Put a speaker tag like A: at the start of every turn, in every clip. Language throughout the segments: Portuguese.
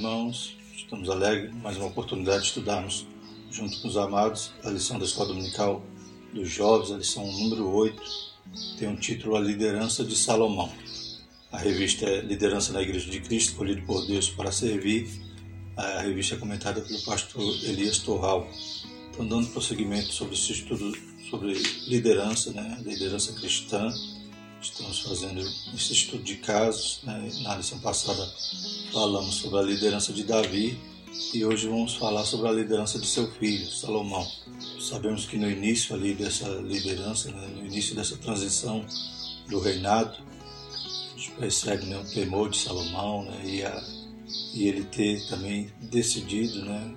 A: irmãos. Estamos alegres, mais uma oportunidade de estudarmos junto com os amados a lição da Escola Dominical dos Jovens, a lição número 8. Tem um título A Liderança de Salomão. A revista é Liderança na Igreja de Cristo, escolhido por Deus para servir. A revista é comentada pelo pastor Elias Torral. Então, dando prosseguimento sobre esse estudo sobre liderança, né? liderança cristã, Estamos fazendo esse estudo de casos. Né? Na lição passada falamos sobre a liderança de Davi e hoje vamos falar sobre a liderança de seu filho, Salomão. Sabemos que no início ali dessa liderança, né? no início dessa transição do reinado, a gente percebe né, o temor de Salomão né? e, a, e ele ter também decidido né?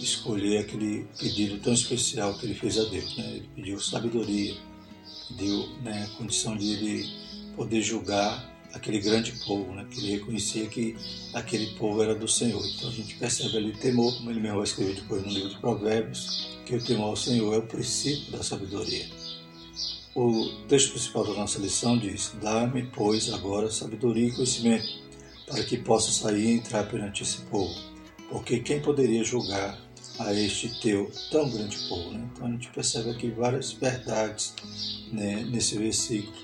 A: escolher aquele pedido tão especial que ele fez a Deus. Né? Ele pediu sabedoria deu né, condição de ele poder julgar aquele grande povo, né, que ele reconhecia que aquele povo era do Senhor. Então a gente percebe ali temor, como ele mesmo vai escrever depois no livro de Provérbios, que o temor ao Senhor é o princípio da sabedoria. O texto principal da nossa lição diz: Dá-me, pois, agora sabedoria e conhecimento, para que possa sair e entrar perante esse povo. Porque quem poderia julgar a este teu tão grande povo. Né? Então a gente percebe aqui várias verdades né, nesse versículo.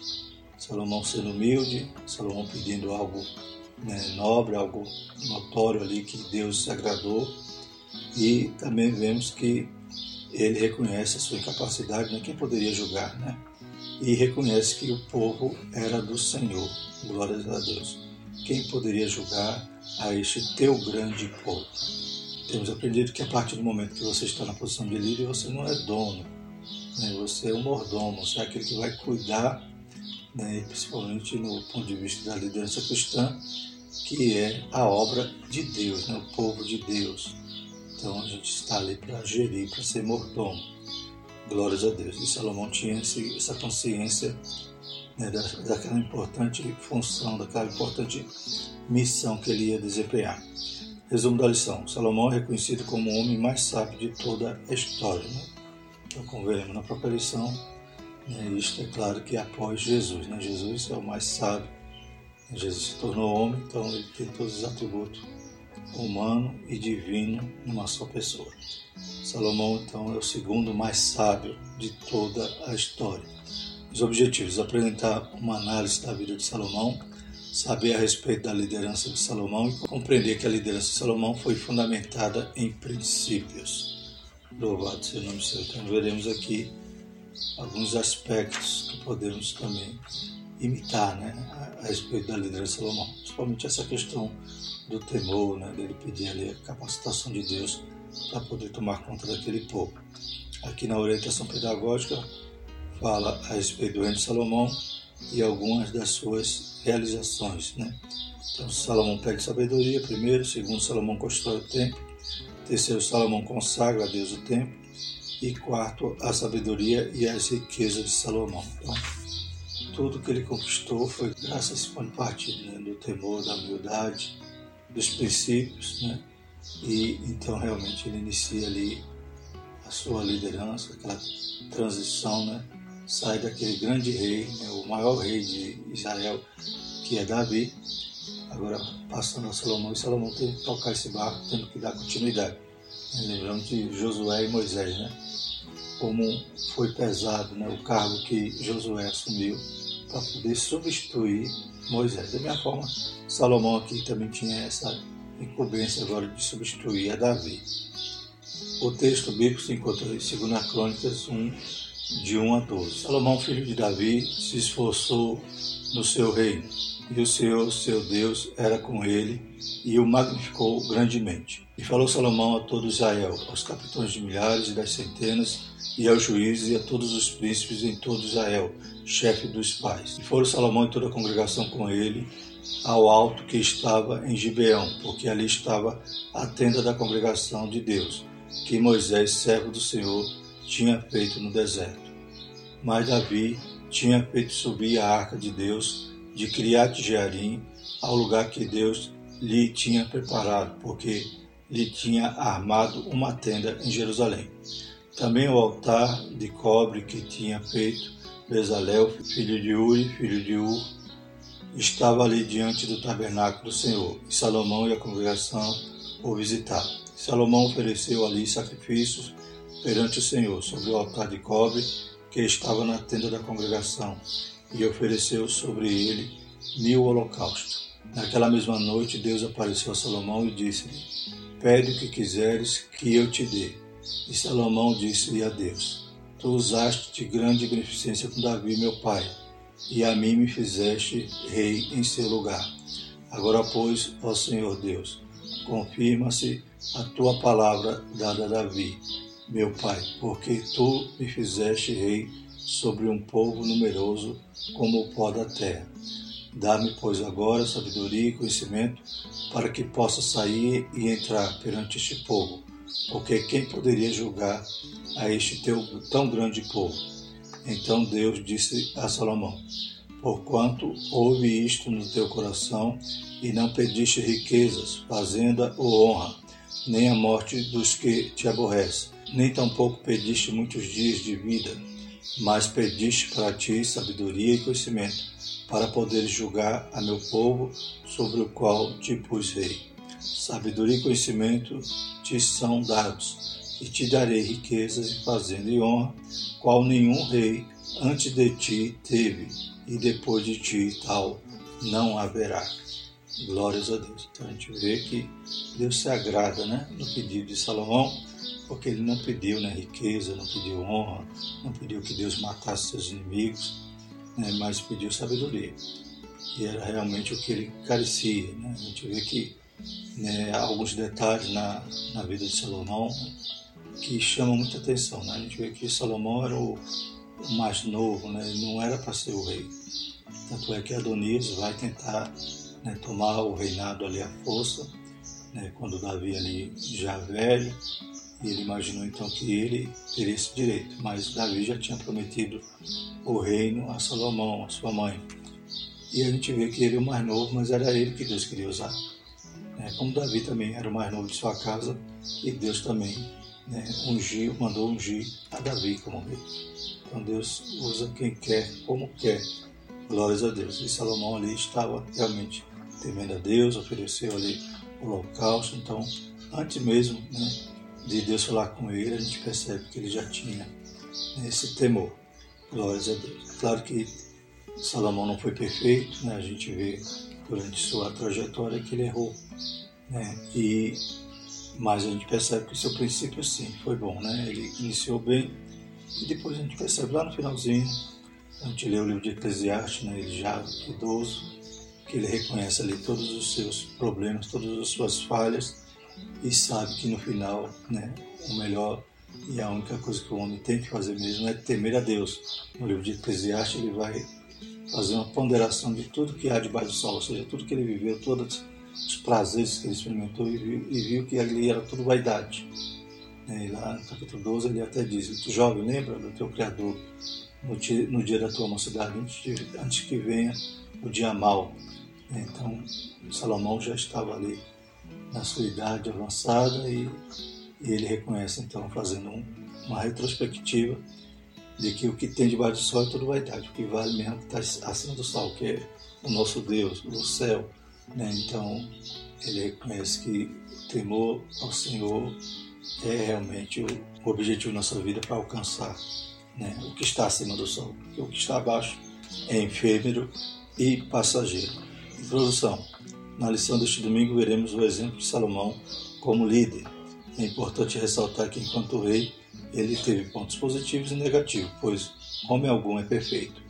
A: Salomão sendo humilde, Salomão pedindo algo né, nobre, algo notório ali que Deus agradou. E também vemos que ele reconhece a sua incapacidade, né? quem poderia julgar, né? E reconhece que o povo era do Senhor, glórias a Deus. Quem poderia julgar a este teu grande povo? Temos aprendido que a partir do momento que você está na posição de líder, você não é dono, né? você é um mordomo, você é aquele que vai cuidar, né? principalmente no ponto de vista da liderança cristã, que é a obra de Deus, né? o povo de Deus. Então a gente está ali para gerir, para ser mordomo. Glórias a Deus. E Salomão tinha essa consciência né, daquela importante função, daquela importante missão que ele ia desempenhar. Resumo da lição: Salomão é reconhecido como o homem mais sábio de toda a história. Né? Então, como veremos na própria lição, né, isto é claro que é após Jesus. Né? Jesus é o mais sábio. Jesus se tornou homem, então ele tem todos os atributos humano e divino numa só pessoa. Salomão, então, é o segundo mais sábio de toda a história. Os objetivos: apresentar uma análise da vida de Salomão saber a respeito da liderança de Salomão e compreender que a liderança de Salomão foi fundamentada em princípios. Louvado seja o nome do Senhor. Então, veremos aqui alguns aspectos que podemos também imitar né, a, respeito da liderança de Salomão. Principalmente essa questão do temor, né, dele pedir ali a capacitação de Deus para poder tomar conta daquele povo. Aqui na orientação pedagógica fala a respeito do reino de Salomão e algumas das suas realizações. Né? Então, Salomão pede sabedoria, primeiro, segundo, Salomão constrói o templo, terceiro, Salomão consagra a Deus o templo, e quarto, a sabedoria e as riquezas de Salomão. Então, tudo que ele conquistou foi graças a parte né, do temor, da humildade, dos princípios, né? E então realmente ele inicia ali a sua liderança, aquela transição, né? Sai daquele grande rei, né, o maior rei de Israel, que é Davi, agora passando a Salomão, e Salomão tem que tocar esse barco, tendo que dar continuidade. Lembrando de Josué e Moisés, né? Como foi pesado né, o cargo que Josué assumiu para poder substituir Moisés. Da mesma forma, Salomão aqui também tinha essa incumbência agora de substituir a Davi. O texto bíblico se encontra em 2 Crônicas 1, de 1 a 12. Salomão, filho de Davi, se esforçou no seu reino, e o Senhor, seu Deus, era com ele e o magnificou grandemente. E falou Salomão a todo Israel, aos capitães de milhares e das centenas, e aos juízes e a todos os príncipes em todo Israel, chefe dos pais. E foram Salomão e toda a congregação com ele ao alto que estava em Gibeão, porque ali estava a tenda da congregação de Deus, que Moisés, servo do Senhor, tinha feito no deserto. Mas Davi tinha feito subir a arca de Deus de Criat Jearim ao lugar que Deus lhe tinha preparado, porque lhe tinha armado uma tenda em Jerusalém. Também o altar de cobre que tinha feito Bezalel, filho de Uri, filho de Ur, estava ali diante do tabernáculo do Senhor, e Salomão e a congregação o visitaram. Salomão ofereceu ali sacrifícios perante o Senhor, sobre o altar de cobre que estava na tenda da congregação, e ofereceu sobre ele mil holocaustos. Naquela mesma noite, Deus apareceu a Salomão e disse-lhe: Pede o que quiseres que eu te dê. E Salomão disse-lhe a Deus: Tu usaste de grande beneficência com Davi, meu pai, e a mim me fizeste rei em seu lugar. Agora, pois, ó Senhor Deus, confirma-se a tua palavra dada a Davi, meu pai, porque tu me fizeste rei sobre um povo numeroso como o pó da terra. Dá-me, pois, agora sabedoria e conhecimento para que possa sair e entrar perante este povo, porque quem poderia julgar a este teu tão grande povo? Então Deus disse a Salomão: Porquanto houve isto no teu coração e não pediste riquezas, fazenda ou honra, nem a morte dos que te aborrecem, nem tampouco pediste muitos dias de vida, mas pediste para ti sabedoria e conhecimento, para poderes julgar a meu povo sobre o qual te pus rei. Sabedoria e conhecimento te são dados, e te darei riquezas e fazenda e honra, qual nenhum rei antes de ti teve, e depois de ti tal não haverá. Glórias a Deus. Então a gente vê que Deus se agrada né, no pedido de Salomão, porque ele não pediu né, riqueza, não pediu honra, não pediu que Deus matasse seus inimigos, né, mas pediu sabedoria. E era realmente o que ele carecia. Né? A gente vê que né, alguns detalhes na, na vida de Salomão que chamam muita atenção. Né? A gente vê que Salomão era o, o mais novo, né? ele não era para ser o rei. Tanto é que Adonias vai tentar né, tomar o reinado ali à força, né, quando Davi ali já velho, ele imaginou então que ele teria esse direito, mas Davi já tinha prometido o reino a Salomão, a sua mãe. E a gente vê que ele é o mais novo, mas era ele que Deus queria usar. Né, como Davi também era o mais novo de sua casa, e Deus também né, ungiu, mandou ungir a Davi como rei. Então Deus usa quem quer, como quer. Glórias a Deus. E Salomão ali estava realmente temendo a Deus, ofereceu ali o holocausto. Então, antes mesmo né, de Deus falar com ele, a gente percebe que ele já tinha né, esse temor. Glórias a Deus. Claro que Salomão não foi perfeito, né? a gente vê durante sua trajetória que ele errou. Né? E, mas a gente percebe que o seu princípio sim foi bom. Né? Ele iniciou bem e depois a gente percebe lá no finalzinho, a gente lê o livro de Eclesiastes, né? ele já idoso, que ele reconhece ali todos os seus problemas, todas as suas falhas e sabe que no final, né, o melhor e a única coisa que o homem tem que fazer mesmo é temer a Deus. No livro de Eclesiastes ele vai fazer uma ponderação de tudo que há debaixo do sol, ou seja, tudo que ele viveu, todos os prazeres que ele experimentou e viu, e viu que ali era tudo vaidade. E lá no capítulo 12 ele até diz, jovem, lembra do teu Criador no dia, no dia da tua mocidade, antes, antes que venha o dia mau, então, Salomão já estava ali na sua idade avançada e, e ele reconhece, então, fazendo um, uma retrospectiva de que o que tem debaixo do sol é tudo vaidade, o que vale mesmo é que está acima do sol, que é o nosso Deus, o céu. Né? Então, ele reconhece que o temor ao Senhor é realmente o, objetivo da nossa vida para alcançar né? o que está acima do sol, o que está abaixo é efêmero e passageiro. Introdução. Na lição deste domingo veremos o exemplo de Salomão como líder. É importante ressaltar que, enquanto rei, ele teve pontos positivos e negativos, pois homem algum é perfeito.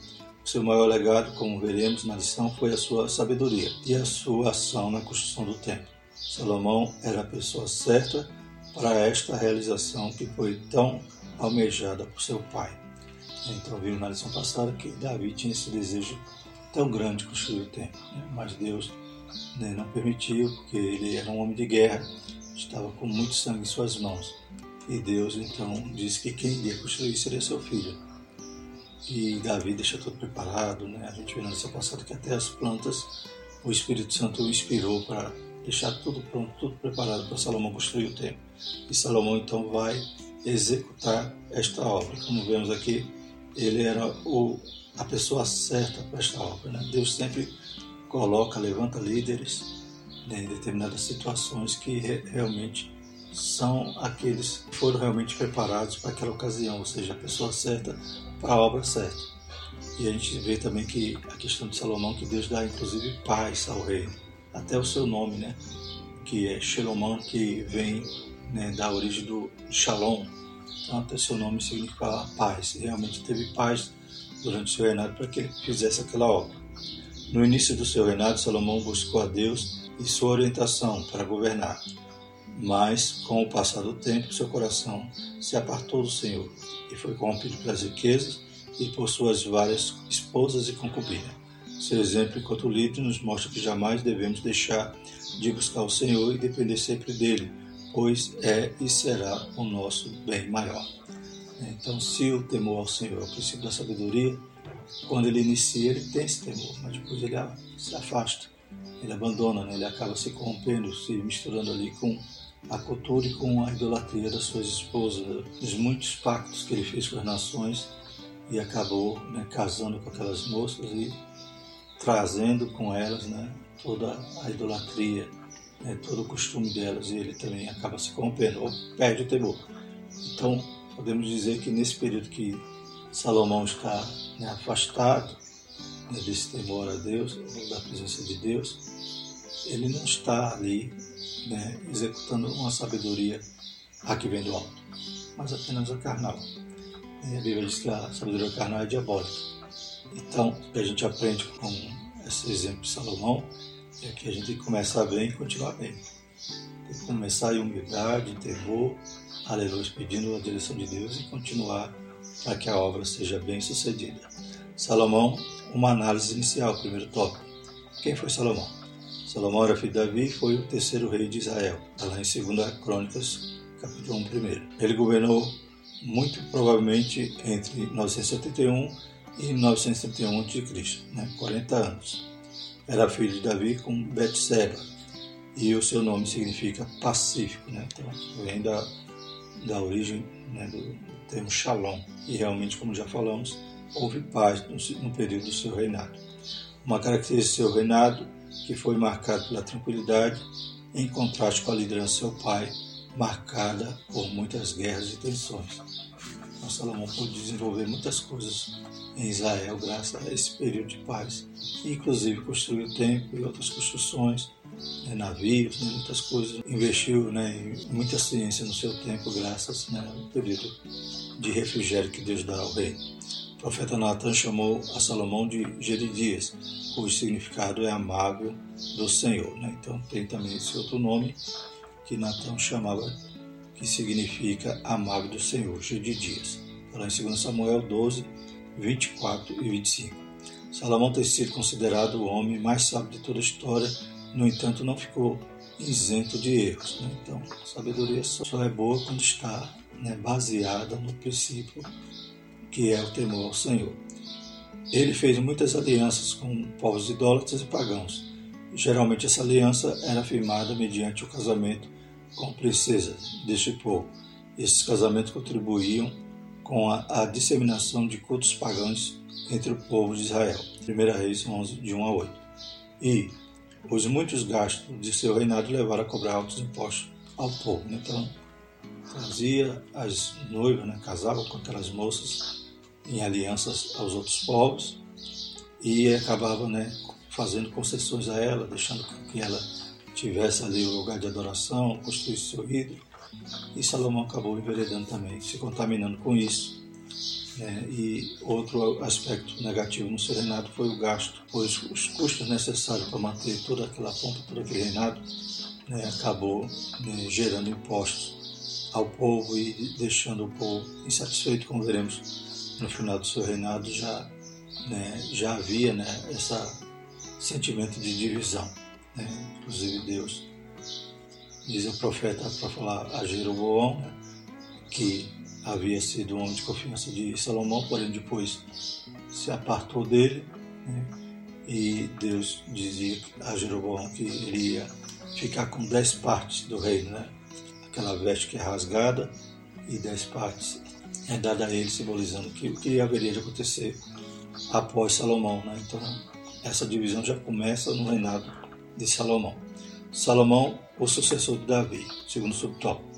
A: O seu maior legado, como veremos na lição, foi a sua sabedoria e a sua ação na construção do templo. Salomão era a pessoa certa para esta realização que foi tão almejada por seu pai. Então, vimos na lição passada que Davi tinha esse desejo tão grande construir o templo, né? mas Deus né, não permitiu, porque ele era um homem de guerra, estava com muito sangue em suas mãos. E Deus então disse que quem iria construir seria seu filho. E Davi deixa tudo preparado, né? a gente vê na lição passada que até as plantas o Espírito Santo o inspirou para deixar tudo pronto, tudo preparado para Salomão construir o templo. E Salomão então vai executar esta obra. Como vemos aqui, ele era o a pessoa certa para esta obra. Né? Deus sempre coloca, levanta líderes né, em determinadas situações que re realmente são aqueles que foram realmente preparados para aquela ocasião, ou seja, a pessoa certa para a obra certa. E a gente vê também que a questão de Salomão, que Deus dá inclusive paz ao reino, até o seu nome, né? que é Shalomão, que vem né, da origem do Shalom. Então, até seu nome significa paz. E realmente teve paz durante o seu reinado para que ele fizesse aquela obra. No início do seu reinado, Salomão buscou a Deus e sua orientação para governar. Mas, com o passar do tempo, seu coração se apartou do Senhor e foi corrompido pelas riquezas e por suas várias esposas e concubinas. Seu exemplo enquanto líder nos mostra que jamais devemos deixar de buscar o Senhor e depender sempre dele, pois é e será o nosso bem maior. Então, se o temor ao Senhor é o princípio da sabedoria, quando ele inicia, ele tem esse temor, mas depois ele se afasta, ele abandona, né? ele acaba se corrompendo, se misturando ali com a cultura e com a idolatria das suas esposas, dos muitos pactos que ele fez com as nações e acabou né, casando com aquelas moças e trazendo com elas né, toda a idolatria, né, todo o costume delas, e ele também acaba se corrompendo, ou perde o temor. Então, podemos dizer que nesse período que Salomão está né, afastado né, desse temor a Deus, da presença de Deus, ele não está ali né, executando uma sabedoria a que vem do alto, mas apenas a carnal. E a Bíblia diz que a sabedoria carnal é diabólica. Então, a gente aprende com esse exemplo de Salomão é que a gente tem que começar bem e continuar bem. Tem que começar em humildade, em temor, aleluia, pedindo a direção de Deus e continuar para que a obra seja bem sucedida. Salomão, uma análise inicial, primeiro tópico. Quem foi Salomão? Salomão era filho de Davi e foi o terceiro rei de Israel. Está lá em 2 Crônicas, capítulo 1, primeiro. Ele governou muito provavelmente entre 971 e 931 a.C., né? 40 anos. Era filho de Davi com Betseba e o seu nome significa pacífico, né? Então, vem da, da origem né, do, termo Shalom. E realmente, como já falamos, houve paz no, período do seu reinado. Uma característica do seu reinado que foi marcado pela tranquilidade, em contraste com a liderança do seu pai, marcada por muitas guerras e tensões. Então, Salomão pôde desenvolver muitas coisas em Israel graças a esse período de paz. E, inclusive construiu o templo e outras construções, né, navios, né, muitas coisas. Investiu né, em muita ciência no seu tempo graças né, ao período de refrigério que Deus dá ao rei. O profeta Natan chamou a Salomão de Geridias, cujo significado é amável do Senhor. Né? Então tem também esse outro nome que Natan chamava, que significa amável do Senhor, Geridias. Está lá em 2 Samuel 12, 24 e 25. Salomão tem sido considerado o homem mais sábio de toda a história, no entanto, não ficou isento de erros. Né? Então, a sabedoria só é boa quando está né, baseada no princípio que é o temor ao Senhor. Ele fez muitas alianças com povos idólatras e pagãos. Geralmente, essa aliança era firmada mediante o casamento com princesas deste povo. Esses casamentos contribuíam com a, a, disseminação de cultos pagãos entre o povo de Israel. 1 Reis 11, de 1 a 8. E os muitos gastos de seu reinado levaram a cobrar altos impostos ao povo. Então, trazia as noivas, né, casava com aquelas moças em alianças aos outros povos e acabava né, fazendo concessões a ela, deixando que ela tivesse ali o lugar de adoração, construísse seu ídolo e Salomão acabou enveredando também, se contaminando com isso. É, e outro aspecto negativo no seu reinado foi o gasto, pois os custos necessários para manter toda aquela pompa, todo aquele reinado, né, acabou né, gerando impostos ao povo e deixando o povo insatisfeito, como veremos no final do seu reinado, já, né, já havia né, esse sentimento de divisão. Né? Inclusive Deus diz o profeta para falar a Jeroboão, né, que havia sido um homem de confiança de Salomão, porém depois se apartou dele, né, e Deus dizia a Jeroboão que ele ia ficar com dez partes do reino, né, aquela veste que é rasgada, e dez partes é dada a ele, simbolizando que o que haveria de acontecer após Salomão. Né, então essa divisão já começa no reinado de Salomão. Salomão, o sucessor de Davi, segundo subtópico.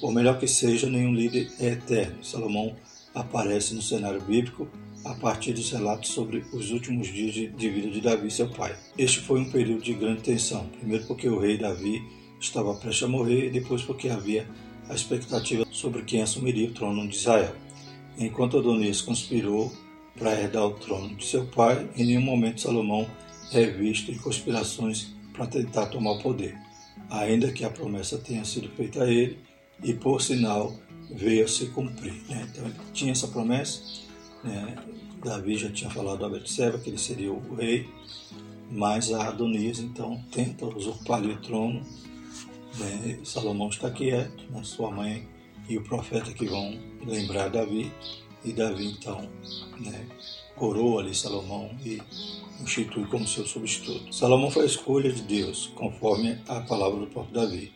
A: Por melhor que seja, nenhum líder é eterno. Salomão aparece no cenário bíblico a partir dos relatos sobre os últimos dias de vida de Davi, seu pai. Este foi um período de grande tensão, primeiro porque o rei Davi estava prestes a morrer e depois porque havia a expectativa sobre quem assumiria o trono de Israel. Enquanto Adonias conspirou para herdar o trono de seu pai, em nenhum momento Salomão é visto em conspirações para tentar tomar o poder, ainda que a promessa tenha sido feita a ele e, por sinal, veio a se cumprir. Né? Então ele tinha essa promessa, né? Davi já tinha falado a Betseba que ele seria o rei, mas a Adonias então tenta usurpar o trono. Né? Salomão está quieto, né? sua mãe e o profeta que vão lembrar Davi, e Davi então né, coroa ali Salomão e institui como seu substituto. Salomão foi a escolha de Deus, conforme a palavra do próprio Davi.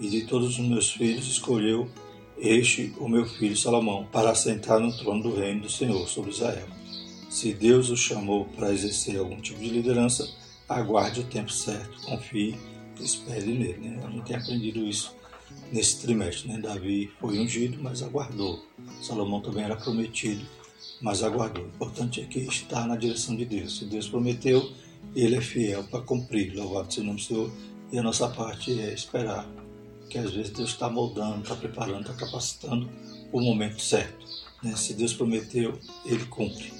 A: E de todos os meus filhos escolheu este o meu filho Salomão para assentar no trono do reino do Senhor sobre Israel. Se Deus o chamou para exercer algum tipo de liderança, aguarde o tempo certo, confie espere nele. Né? A gente tem aprendido isso nesse trimestre. Né? Davi foi ungido, mas aguardou. Salomão também era prometido, mas aguardou. O importante é que está na direção de Deus. Se Deus prometeu, ele é fiel para cumprir. Louvado seja o nome do Senhor. E a nossa parte é esperar. Que às vezes Deus está moldando, está preparando, está capacitando o momento certo. Né? Se Deus prometeu, ele cumpre.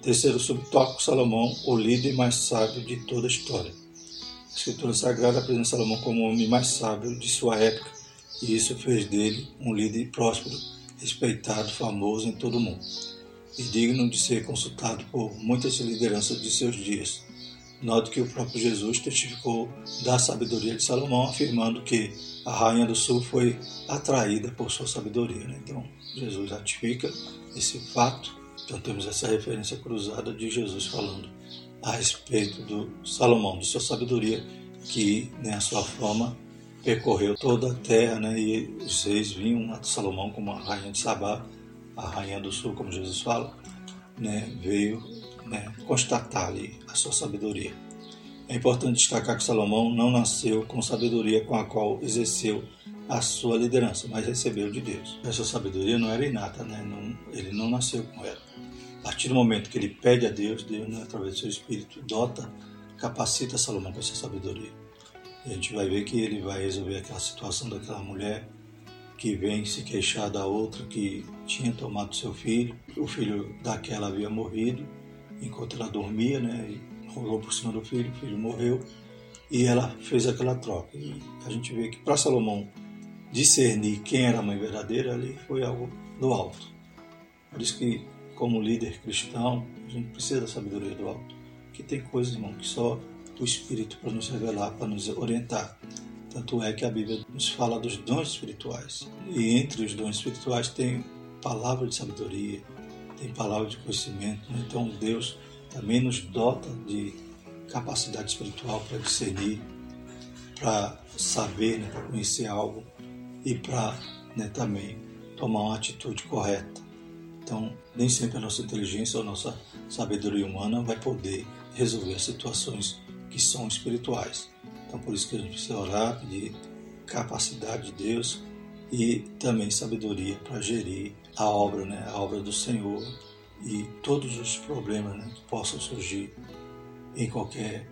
A: Terceiro subtópico, Salomão, o líder mais sábio de toda a história. A Escritura Sagrada apresenta Salomão como o homem mais sábio de sua época, e isso fez dele um líder próspero, respeitado, famoso em todo o mundo e digno de ser consultado por muitas lideranças de seus dias. Note que o próprio Jesus testificou da sabedoria de Salomão, afirmando que a rainha do sul foi atraída por sua sabedoria. Né? Então, Jesus ratifica esse fato. Então, temos essa referência cruzada de Jesus falando a respeito do Salomão, de sua sabedoria, que, né, a sua fama, percorreu toda a terra, né, e os reis vinham a Salomão como a rainha de Sabá, a rainha do sul, como Jesus fala, né, veio né, constatar ali a sua sabedoria. É importante destacar que Salomão não nasceu com sabedoria com a qual exerceu a sua liderança, mas recebeu de Deus. Essa sabedoria não era inata, né? não, ele não nasceu com ela. A partir do momento que ele pede a Deus, Deus, né, através do seu espírito, dota, capacita Salomão com essa sabedoria. E a gente vai ver que ele vai resolver aquela situação daquela mulher que vem se queixar da outra que tinha tomado seu filho. O filho daquela havia morrido enquanto ela dormia, né? E rolou por cima do filho, o filho morreu e ela fez aquela troca. E a gente vê que para Salomão discernir quem era a mãe verdadeira ali foi algo do alto. Por isso que, como líder cristão, a gente precisa da sabedoria do alto. Que tem coisas, irmão, que só o Espírito para nos revelar, para nos orientar. Tanto é que a Bíblia nos fala dos dons espirituais. E entre os dons espirituais tem palavra de sabedoria, tem palavra de conhecimento. Né? Então Deus também nos dota de capacidade espiritual para discernir, para saber, né? para conhecer algo e para né, também tomar uma atitude correta. Então, nem sempre a nossa inteligência ou a nossa sabedoria humana vai poder resolver as situações que são espirituais. Então por isso que a gente precisa orar, pedir capacidade de Deus e também sabedoria para gerir a obra, né? a obra do Senhor e todos os problemas né? que possam surgir em qualquer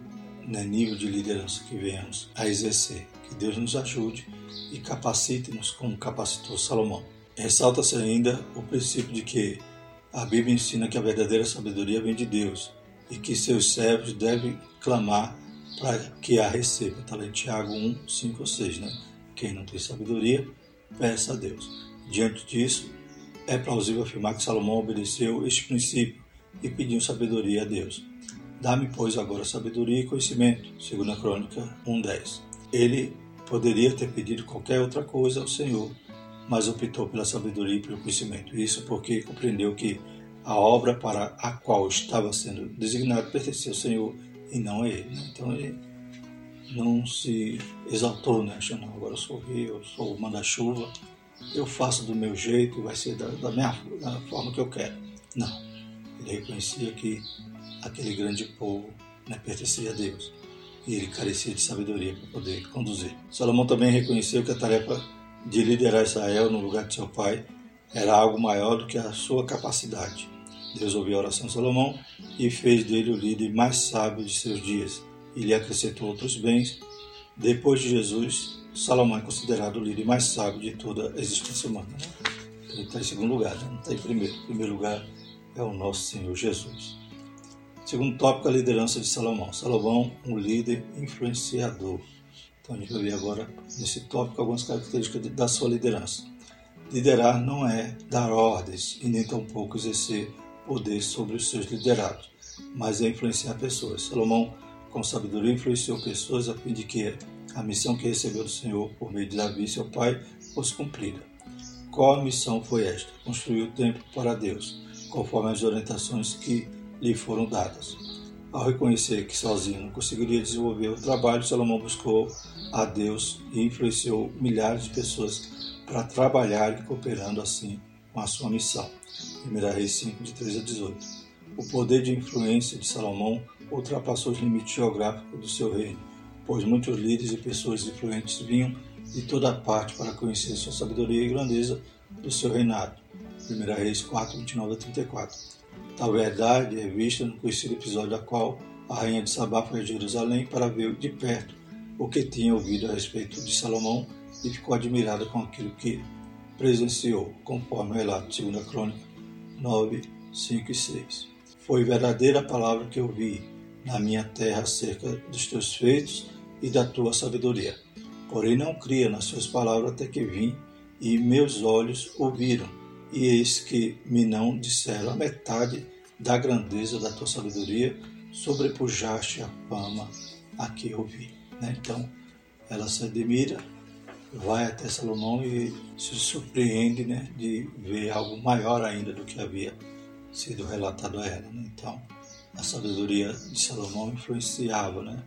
A: né, nível de liderança que venhamos a exercer. Que Deus nos ajude e capacite-nos como capacitou Salomão. Ressalta-se ainda o princípio de que a Bíblia ensina que a verdadeira sabedoria vem de Deus e que seus servos devem clamar para que a receba. Está lá em Tiago 1, 5 ou 6. Né? Quem não tem sabedoria, peça a Deus. Diante disso, é plausível afirmar que Salomão obedeceu este princípio e pediu sabedoria a Deus. Dá-me, pois, agora sabedoria e conhecimento, segundo a Crônica 1.10. Ele poderia ter pedido qualquer outra coisa ao Senhor, mas optou pela sabedoria e pelo conhecimento. Isso porque compreendeu que a obra para a qual estava sendo designado pertencia ao Senhor e não a ele. Né? Então ele não se exaltou, né? achando, agora eu sou rei, eu sou o manda-chuva, eu faço do meu jeito vai ser da, da minha da forma que eu quero. Não. Ele reconhecia que aquele grande povo né, pertencia a Deus e ele carecia de sabedoria para poder conduzir. Salomão também reconheceu que a tarefa de liderar Israel no lugar de seu pai era algo maior do que a sua capacidade. Deus ouviu a oração de Salomão e fez dele o líder mais sábio de seus dias. E lhe acrescentou outros bens. Depois de Jesus, Salomão é considerado o líder mais sábio de toda a existência humana. Ele está em segundo lugar, né? não está em primeiro. Em primeiro lugar é o nosso Senhor Jesus. Segundo tópico, a liderança de Salomão. Salomão, um líder influenciador. Então a gente vai ver agora nesse tópico algumas características da sua liderança. Liderar não é dar ordens e nem tampouco exercer poder sobre os seus liderados, mas é influenciar pessoas. Salomão, com sabedoria, influenciou pessoas a fim de que a missão que recebeu do Senhor por meio de Davi, seu pai, fosse cumprida. Qual a missão foi esta? Construir o templo para Deus, conforme as orientações que lhe foram dadas. Ao reconhecer que sozinho não conseguiria desenvolver o trabalho, Salomão buscou a Deus e influenciou milhares de pessoas para trabalhar e cooperando assim com a sua missão. 1 Reis 5, de 13 a 18. O poder de influência de Salomão ultrapassou os limites geográficos do seu reino, pois muitos líderes e pessoas influentes vinham de toda parte para conhecer sua sabedoria e grandeza do seu reinado. 1 Reis 4, 29 a 34. Tal verdade é vista no conhecido episódio da qual a rainha de Sabá foi a Jerusalém para ver de perto o que tinha ouvido a respeito de Salomão e ficou admirada com aquilo que presenciou, conforme o relato de 2 Crônica 9, 5 e 6. Foi verdadeira a palavra que ouvi na minha terra acerca dos teus feitos e da tua sabedoria. Porém não cria nas suas palavras até que vim e meus olhos ouviram e eis que me não disseram a metade da grandeza da tua sabedoria, sobrepujaste a fama a que ouvi. Né? Então, ela se admira, vai até Salomão e se surpreende né, de ver algo maior ainda do que havia sido relatado a ela. Né? Então, a sabedoria de Salomão influenciava, né?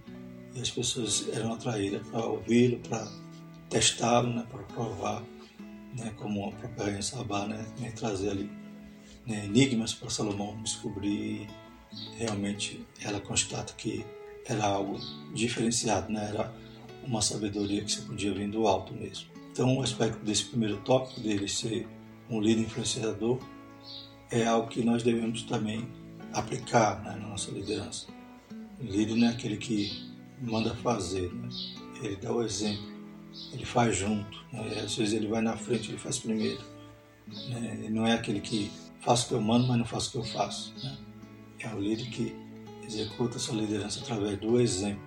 A: E as pessoas eram atraídas para ouvi-lo, para testá-lo, né? para provar né, como a própria Rainha Sabá, né, né, trazer ali né, enigmas para Salomão descobrir. Realmente ela constata que era algo diferenciado, né, era uma sabedoria que se podia vir do alto mesmo. Então, o aspecto desse primeiro tópico, dele ser um líder influenciador, é algo que nós devemos também aplicar né, na nossa liderança. O líder não é aquele que manda fazer, né? ele dá o exemplo ele faz junto. Né? Às vezes ele vai na frente, ele faz primeiro. Né? Ele não é aquele que faz o que eu mando, mas não faz o que eu faço. Né? É o líder que executa sua liderança através do exemplo.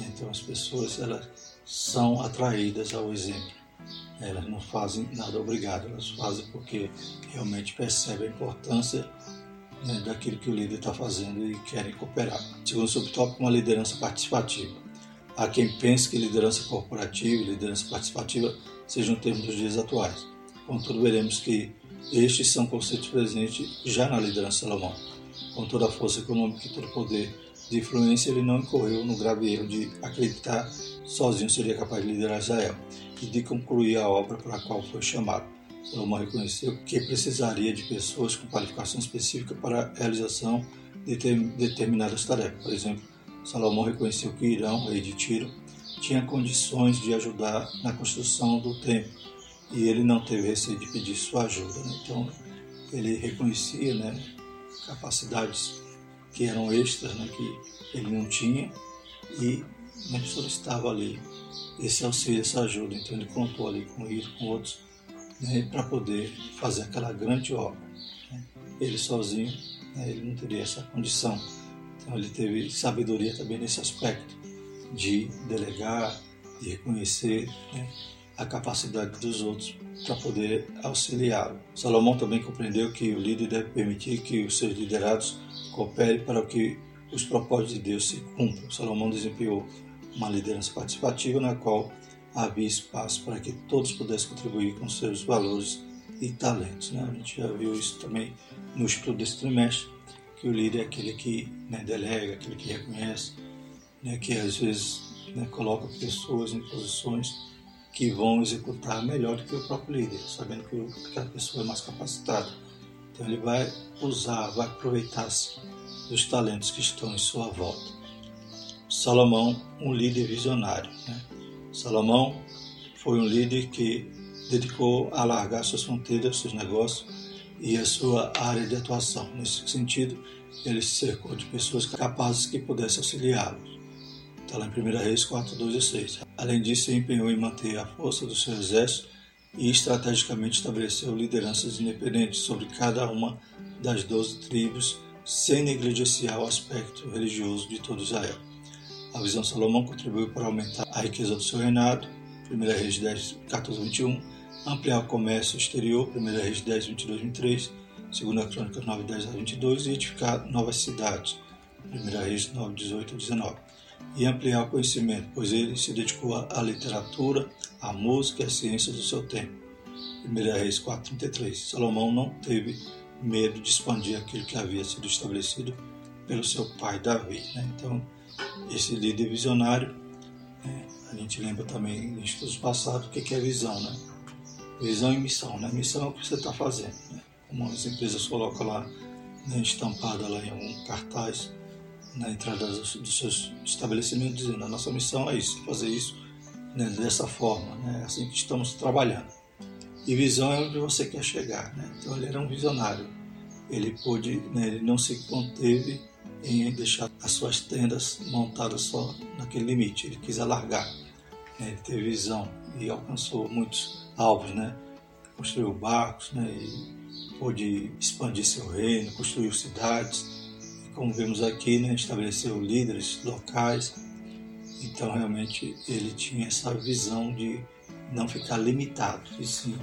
A: Então as pessoas elas são atraídas ao exemplo. Elas não fazem nada obrigado, elas fazem porque realmente percebem a importância né, daquilo que o líder está fazendo e querem cooperar. Segundo subtópico, uma liderança participativa. Há quem pense que liderança corporativa e liderança participativa sejam termos dos dias atuais. Contudo, veremos que estes são conceitos presentes já na liderança de Salomão. Com toda a força econômica e todo o poder de influência, ele não incorreu no grave erro de acreditar sozinho seria capaz de liderar Israel e de concluir a obra para a qual foi chamado. Salomão reconheceu que precisaria de pessoas com qualificação específica para a realização de determinadas tarefas. Por exemplo, Salomão reconheceu que Irão, rei de Tiro, tinha condições de ajudar na construção do templo e ele não teve receio de pedir sua ajuda. Né? Então, ele reconhecia né, capacidades que eram extras, né, que ele não tinha e né, solicitava ali esse auxílio, essa ajuda. Então, ele contou ali com ele, com outros, né, para poder fazer aquela grande obra. Né? Ele sozinho, né, ele não teria essa condição. Então ele teve sabedoria também nesse aspecto de delegar, de reconhecer né, a capacidade dos outros para poder auxiliá-lo. Salomão também compreendeu que o líder deve permitir que os seus liderados cooperem para que os propósitos de Deus se cumpram. Salomão desempenhou uma liderança participativa na qual havia espaço para que todos pudessem contribuir com seus valores e talentos. Né? A gente já viu isso também no estudo desse trimestre, que o líder é aquele que né, delega, aquele que reconhece, né, que às vezes né, coloca pessoas em posições que vão executar melhor do que o próprio líder, sabendo que aquela pessoa é mais capacitada. Então ele vai usar, vai aproveitar-se dos talentos que estão em sua volta. Salomão, um líder visionário. Né? Salomão foi um líder que dedicou a alargar suas fronteiras, seus negócios e a sua área de atuação. Nesse sentido, ele se cercou de pessoas capazes que pudessem auxiliá-los. Está lá em 1 Reis 4, 2 e 6. Além disso, empenhou em manter a força do seu exército e estrategicamente estabeleceu lideranças independentes sobre cada uma das doze tribos, sem negligenciar o aspecto religioso de todo Israel. A visão de Salomão contribuiu para aumentar a riqueza do seu reinado, 1 Reis 10, 14, 21, ampliar o comércio exterior, 1 Reis 10, 22, 23, 2 Crônicas 9, 10 a 22, e edificar novas cidades, 1 Reis 9, 18 a 19, e ampliar o conhecimento, pois ele se dedicou à literatura, à música e às ciências do seu tempo. 1 Reis 4, 33. Salomão não teve medo de expandir aquilo que havia sido estabelecido pelo seu pai Davi. Né? Então, esse líder visionário, né? a gente lembra também em estudos passados o que é visão, né? Visão e missão, né? Missão é o que você está fazendo, né? Como as empresas colocam lá, né, estampada lá em algum cartaz na entrada dos, dos seus estabelecimentos, dizendo a nossa missão é isso, fazer isso né, dessa forma, né? É assim que estamos trabalhando. E visão é onde você quer chegar, né? Então ele era um visionário. Ele pôde, né, ele não se conteve em deixar as suas tendas montadas só naquele limite. Ele quis alargar. Né? Ele teve visão e alcançou muitos alvos, né? Construiu barcos, né? E pôde expandir seu reino, construiu cidades. E como vemos aqui, né? Estabeleceu líderes locais. Então, realmente, ele tinha essa visão de não ficar limitado, e sim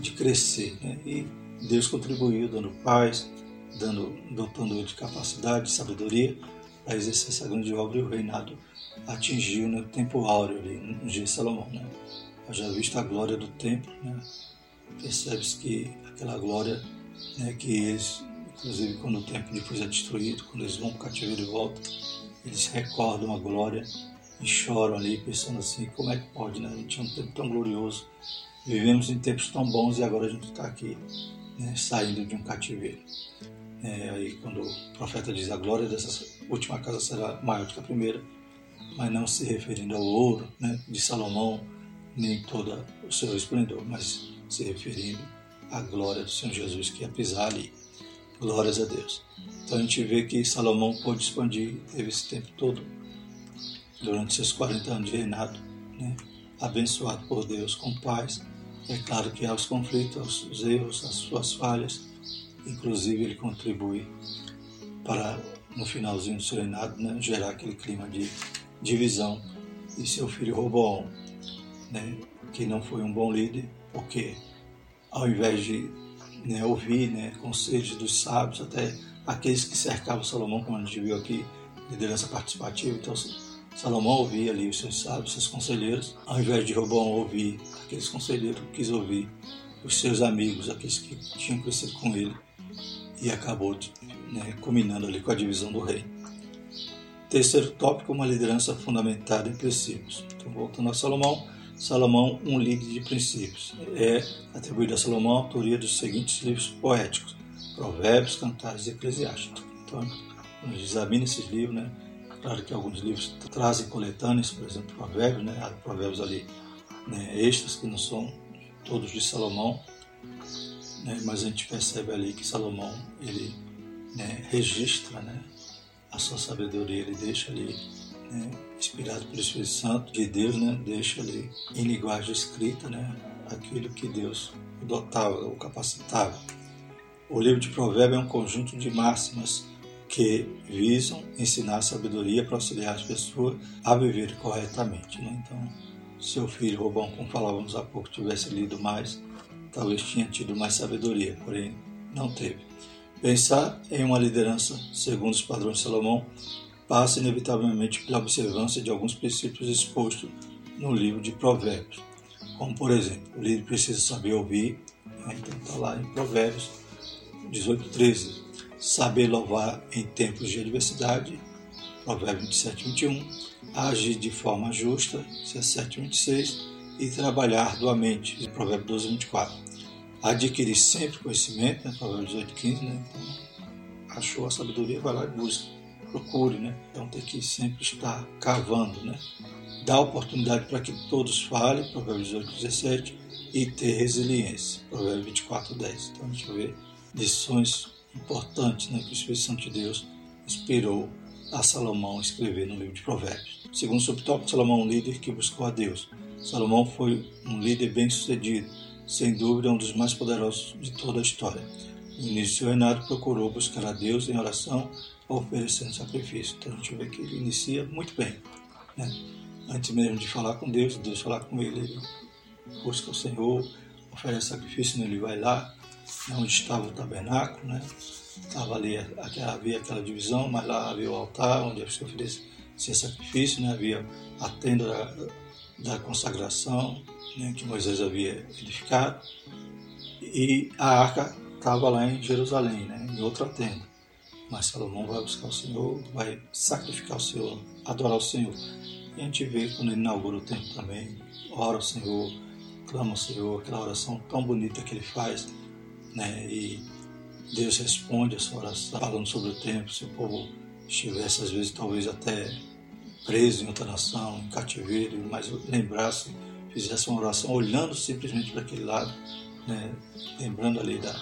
A: de crescer, né? E Deus contribuiu dando paz, dando, dotando de capacidade, de sabedoria para exercer essa grande obra e o reinado atingiu no tempo áureo ali, no dia de Salomão. Né? Já visto a glória do templo, né? percebe-se que aquela glória né, que eles, inclusive quando o templo depois é destruído, quando eles vão para o cativeiro e voltam, eles recordam a glória e choram ali, pensando assim, como é que pode, né? A gente tinha um tempo tão glorioso, vivemos em tempos tão bons e agora a gente está aqui, né, saindo de um cativeiro. É, aí quando o profeta diz a glória dessa última casa será maior do que a primeira, mas não se referindo ao ouro né, de Salomão, nem todo o seu esplendor, mas se referindo à glória do Senhor Jesus que ia pisar ali. Glórias a Deus. Então a gente vê que Salomão pôde expandir, teve esse tempo todo, durante seus 40 anos de reinado, né, abençoado por Deus com paz. É claro que há os conflitos, os erros, as suas falhas, inclusive ele contribui para, no finalzinho do seu reinado, né, gerar aquele clima de divisão. E seu filho Roboão, né, que não foi um bom líder, porque ao invés de né, ouvir né, conselhos dos sábios, até aqueles que cercavam Salomão, como a gente viu aqui, liderança participativa, então Salomão ouvia ali os seus sábios, seus conselheiros, ao invés de Roboão ouvir aqueles conselheiros, quis ouvir os seus amigos, aqueles que tinham crescido com ele, e acabou né, culminando ali com a divisão do rei. Terceiro tópico, uma liderança fundamentada em princípios. Então, voltando a Salomão, Salomão, um líder de princípios. É atribuído a Salomão a autoria dos seguintes livros poéticos: Provérbios, Cantares e Eclesiásticos. Então, quando examina esses livros, né, claro que alguns livros trazem coletâneas, por exemplo, Provérbios, né, há provérbios ali né, extras que não são todos de Salomão, né, mas a gente percebe ali que Salomão ele né, registra né, a sua sabedoria, ele deixa ali, né, inspirado pelo Espírito Santo de Deus, né, deixa ali em linguagem escrita né, aquilo que Deus o dotava, o capacitava. O livro de Provérbios é um conjunto de máximas que visam ensinar sabedoria para auxiliar as pessoas a viver corretamente. Né? Então, seu filho Robão, como falávamos há pouco, tivesse lido mais, talvez tinha tido mais sabedoria, porém não teve. Pensar em uma liderança segundo os padrões de Salomão passa inevitavelmente pela observância de alguns princípios expostos no livro de Provérbios. Como, por exemplo, o líder precisa saber ouvir, né? então está lá em Provérbios 18, 13. Saber louvar em tempos de adversidade, Provérbios 27, 21. Agir de forma justa, 17, 26. E trabalhar arduamente, Provérbios 12, 24 adquirir sempre conhecimento, né? Provérbios 18, 15, né? Então, achou a sabedoria, vai lá e busca. procure, né? Então tem que sempre estar cavando, né? Dá oportunidade para que todos falem, Provérbios 18, 17, e ter resiliência, Provérbios 24, 10. Então a gente vê lições importantes né, que o Espírito Santo de Deus inspirou a Salomão escrever no livro de Provérbios. Segundo o subtópico, Salomão é um líder que buscou a Deus. Salomão foi um líder bem-sucedido, sem dúvida um dos mais poderosos de toda a história. No início do seu reinado, procurou buscar a Deus em oração, oferecendo sacrifício. Então a gente vê que ele inicia muito bem. Né? Antes mesmo de falar com Deus, Deus falar com ele, ele busca o Senhor, oferece sacrifício, né? ele vai lá, né, onde estava o tabernáculo, né? Estava ali, havia aquela divisão, mas lá havia o altar onde se oferecia sacrifício, né? havia a tenda da, da consagração né? que Moisés havia edificado, e a arca estava lá em Jerusalém, né? em outra tenda. Mas Salomão vai buscar o Senhor, vai sacrificar o Senhor, adorar o Senhor. E a gente vê quando ele inaugura o templo também, ora ao Senhor, clama ao Senhor, aquela oração tão bonita que ele faz, né? E Deus responde essa oração, falando sobre o tempo, se o povo estivesse, às vezes, talvez até preso em outra nação, em cativeiro, mas lembrasse, fizesse uma oração olhando simplesmente para aquele lado, né? lembrando ali da,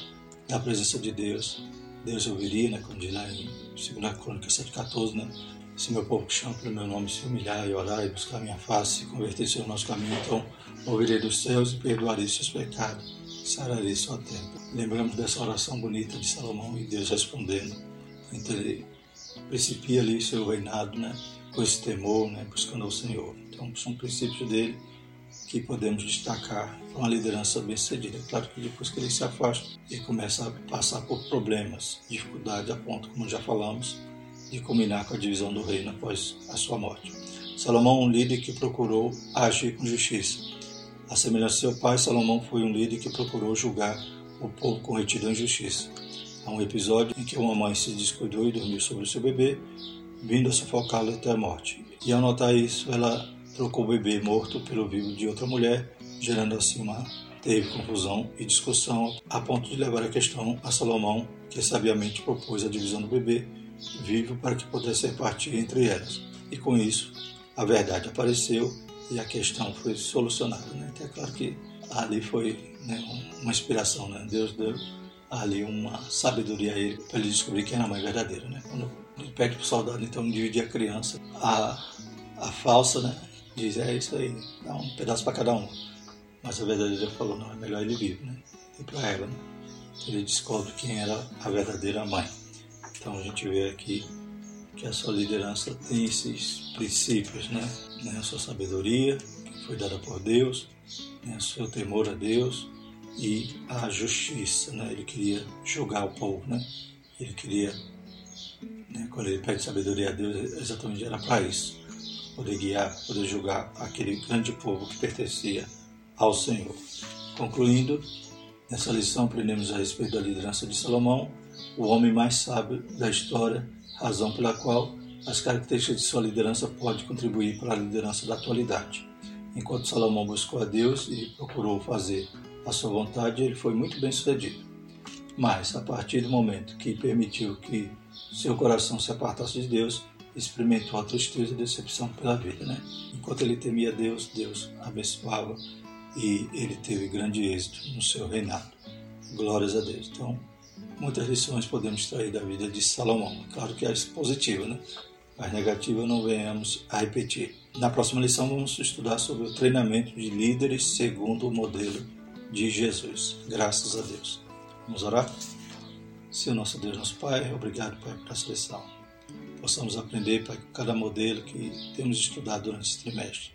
A: da presença de Deus. Deus ouviria, né? como diz lá em 2 Crônica 7,14, né? se meu povo que chama pelo meu nome se humilhar e orar e buscar a minha face, se converter-se ao nosso caminho, então ouvirei dos céus e perdoarei seus pecados sararei sua tempo. Lembramos dessa oração bonita de Salomão e Deus respondendo. Então ele principia ali seu reinado, né? Com esse temor, né? Buscando ao Senhor. Então são princípios dele que podemos destacar para uma liderança bem sucedida. É claro que depois que ele se afasta, ele começa a passar por problemas, dificuldades, a ponto, como já falamos, de combinar com a divisão do reino após a sua morte. Salomão, um líder que procurou agir com justiça a semelhança de seu pai, Salomão foi um líder que procurou julgar o povo com retidão e justiça. Há um episódio em que uma mãe se descuidou e dormiu sobre o seu bebê, vindo a sufocá-lo até a morte. E ao notar isso, ela trocou o bebê morto pelo vivo de outra mulher, gerando assim uma teve confusão e discussão a ponto de levar a questão a Salomão, que sabiamente propôs a divisão do bebê vivo para que pudesse repartir entre elas. E com isso, a verdade apareceu e a questão foi solucionada. Né? Então é claro que ali foi né, uma inspiração, né? Deus deu ali uma sabedoria a ele para ele descobrir quem era a mãe verdadeira. Né? Quando pede para o soldado então dividir a criança, a, a falsa né, diz: é isso aí, dá um pedaço para cada um. Mas a verdadeira falou: não, é melhor ele vivo, né? E para ela, né? Ele descobre quem era a verdadeira mãe. Então a gente vê aqui que a sua liderança tem esses princípios, né? né? A sua sabedoria, que foi dada por Deus, né? o seu temor a Deus e a justiça, né? Ele queria julgar o povo, né? Ele queria, né? quando ele pede sabedoria a Deus, exatamente era para isso, poder guiar, poder julgar aquele grande povo que pertencia ao Senhor. Concluindo, nessa lição aprendemos a respeito da liderança de Salomão, o homem mais sábio da história razão pela qual as características de sua liderança podem contribuir para a liderança da atualidade. Enquanto Salomão buscou a Deus e procurou fazer a sua vontade, ele foi muito bem sucedido. Mas, a partir do momento que permitiu que seu coração se apartasse de Deus, experimentou a tristeza e decepção pela vida. Né? Enquanto ele temia Deus, Deus abençoava e ele teve grande êxito no seu reinado. Glórias a Deus. Então, muitas lições podemos extrair da vida de Salomão. Claro que é positiva, né? Mas negativa não venhamos a repetir. Na próxima lição vamos estudar sobre o treinamento de líderes segundo o modelo de Jesus. Graças a Deus. Vamos orar? Senhor nosso Deus, nosso Pai, obrigado, Pai, por essa lição. Possamos aprender, Pai, cada modelo que temos estudado durante esse trimestre.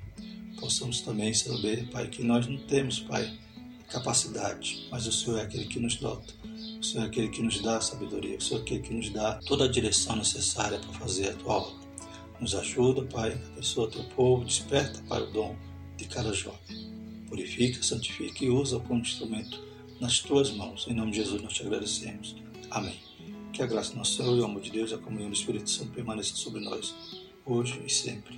A: Possamos também saber, Pai, que nós não temos, Pai, capacidade, mas o Senhor é aquele que nos dota o Senhor é aquele que nos dá a sabedoria, o Senhor é aquele que nos dá toda a direção necessária para fazer a tua obra. Nos ajuda, Pai, abençoa teu povo, desperta, Pai, o dom de cada jovem. Purifica, santifica e usa como instrumento nas tuas mãos. Em nome de Jesus nós te agradecemos. Amém. Que a graça do nosso Senhor e o amor de Deus a comunhão do Espírito Santo permaneça sobre nós, hoje e sempre.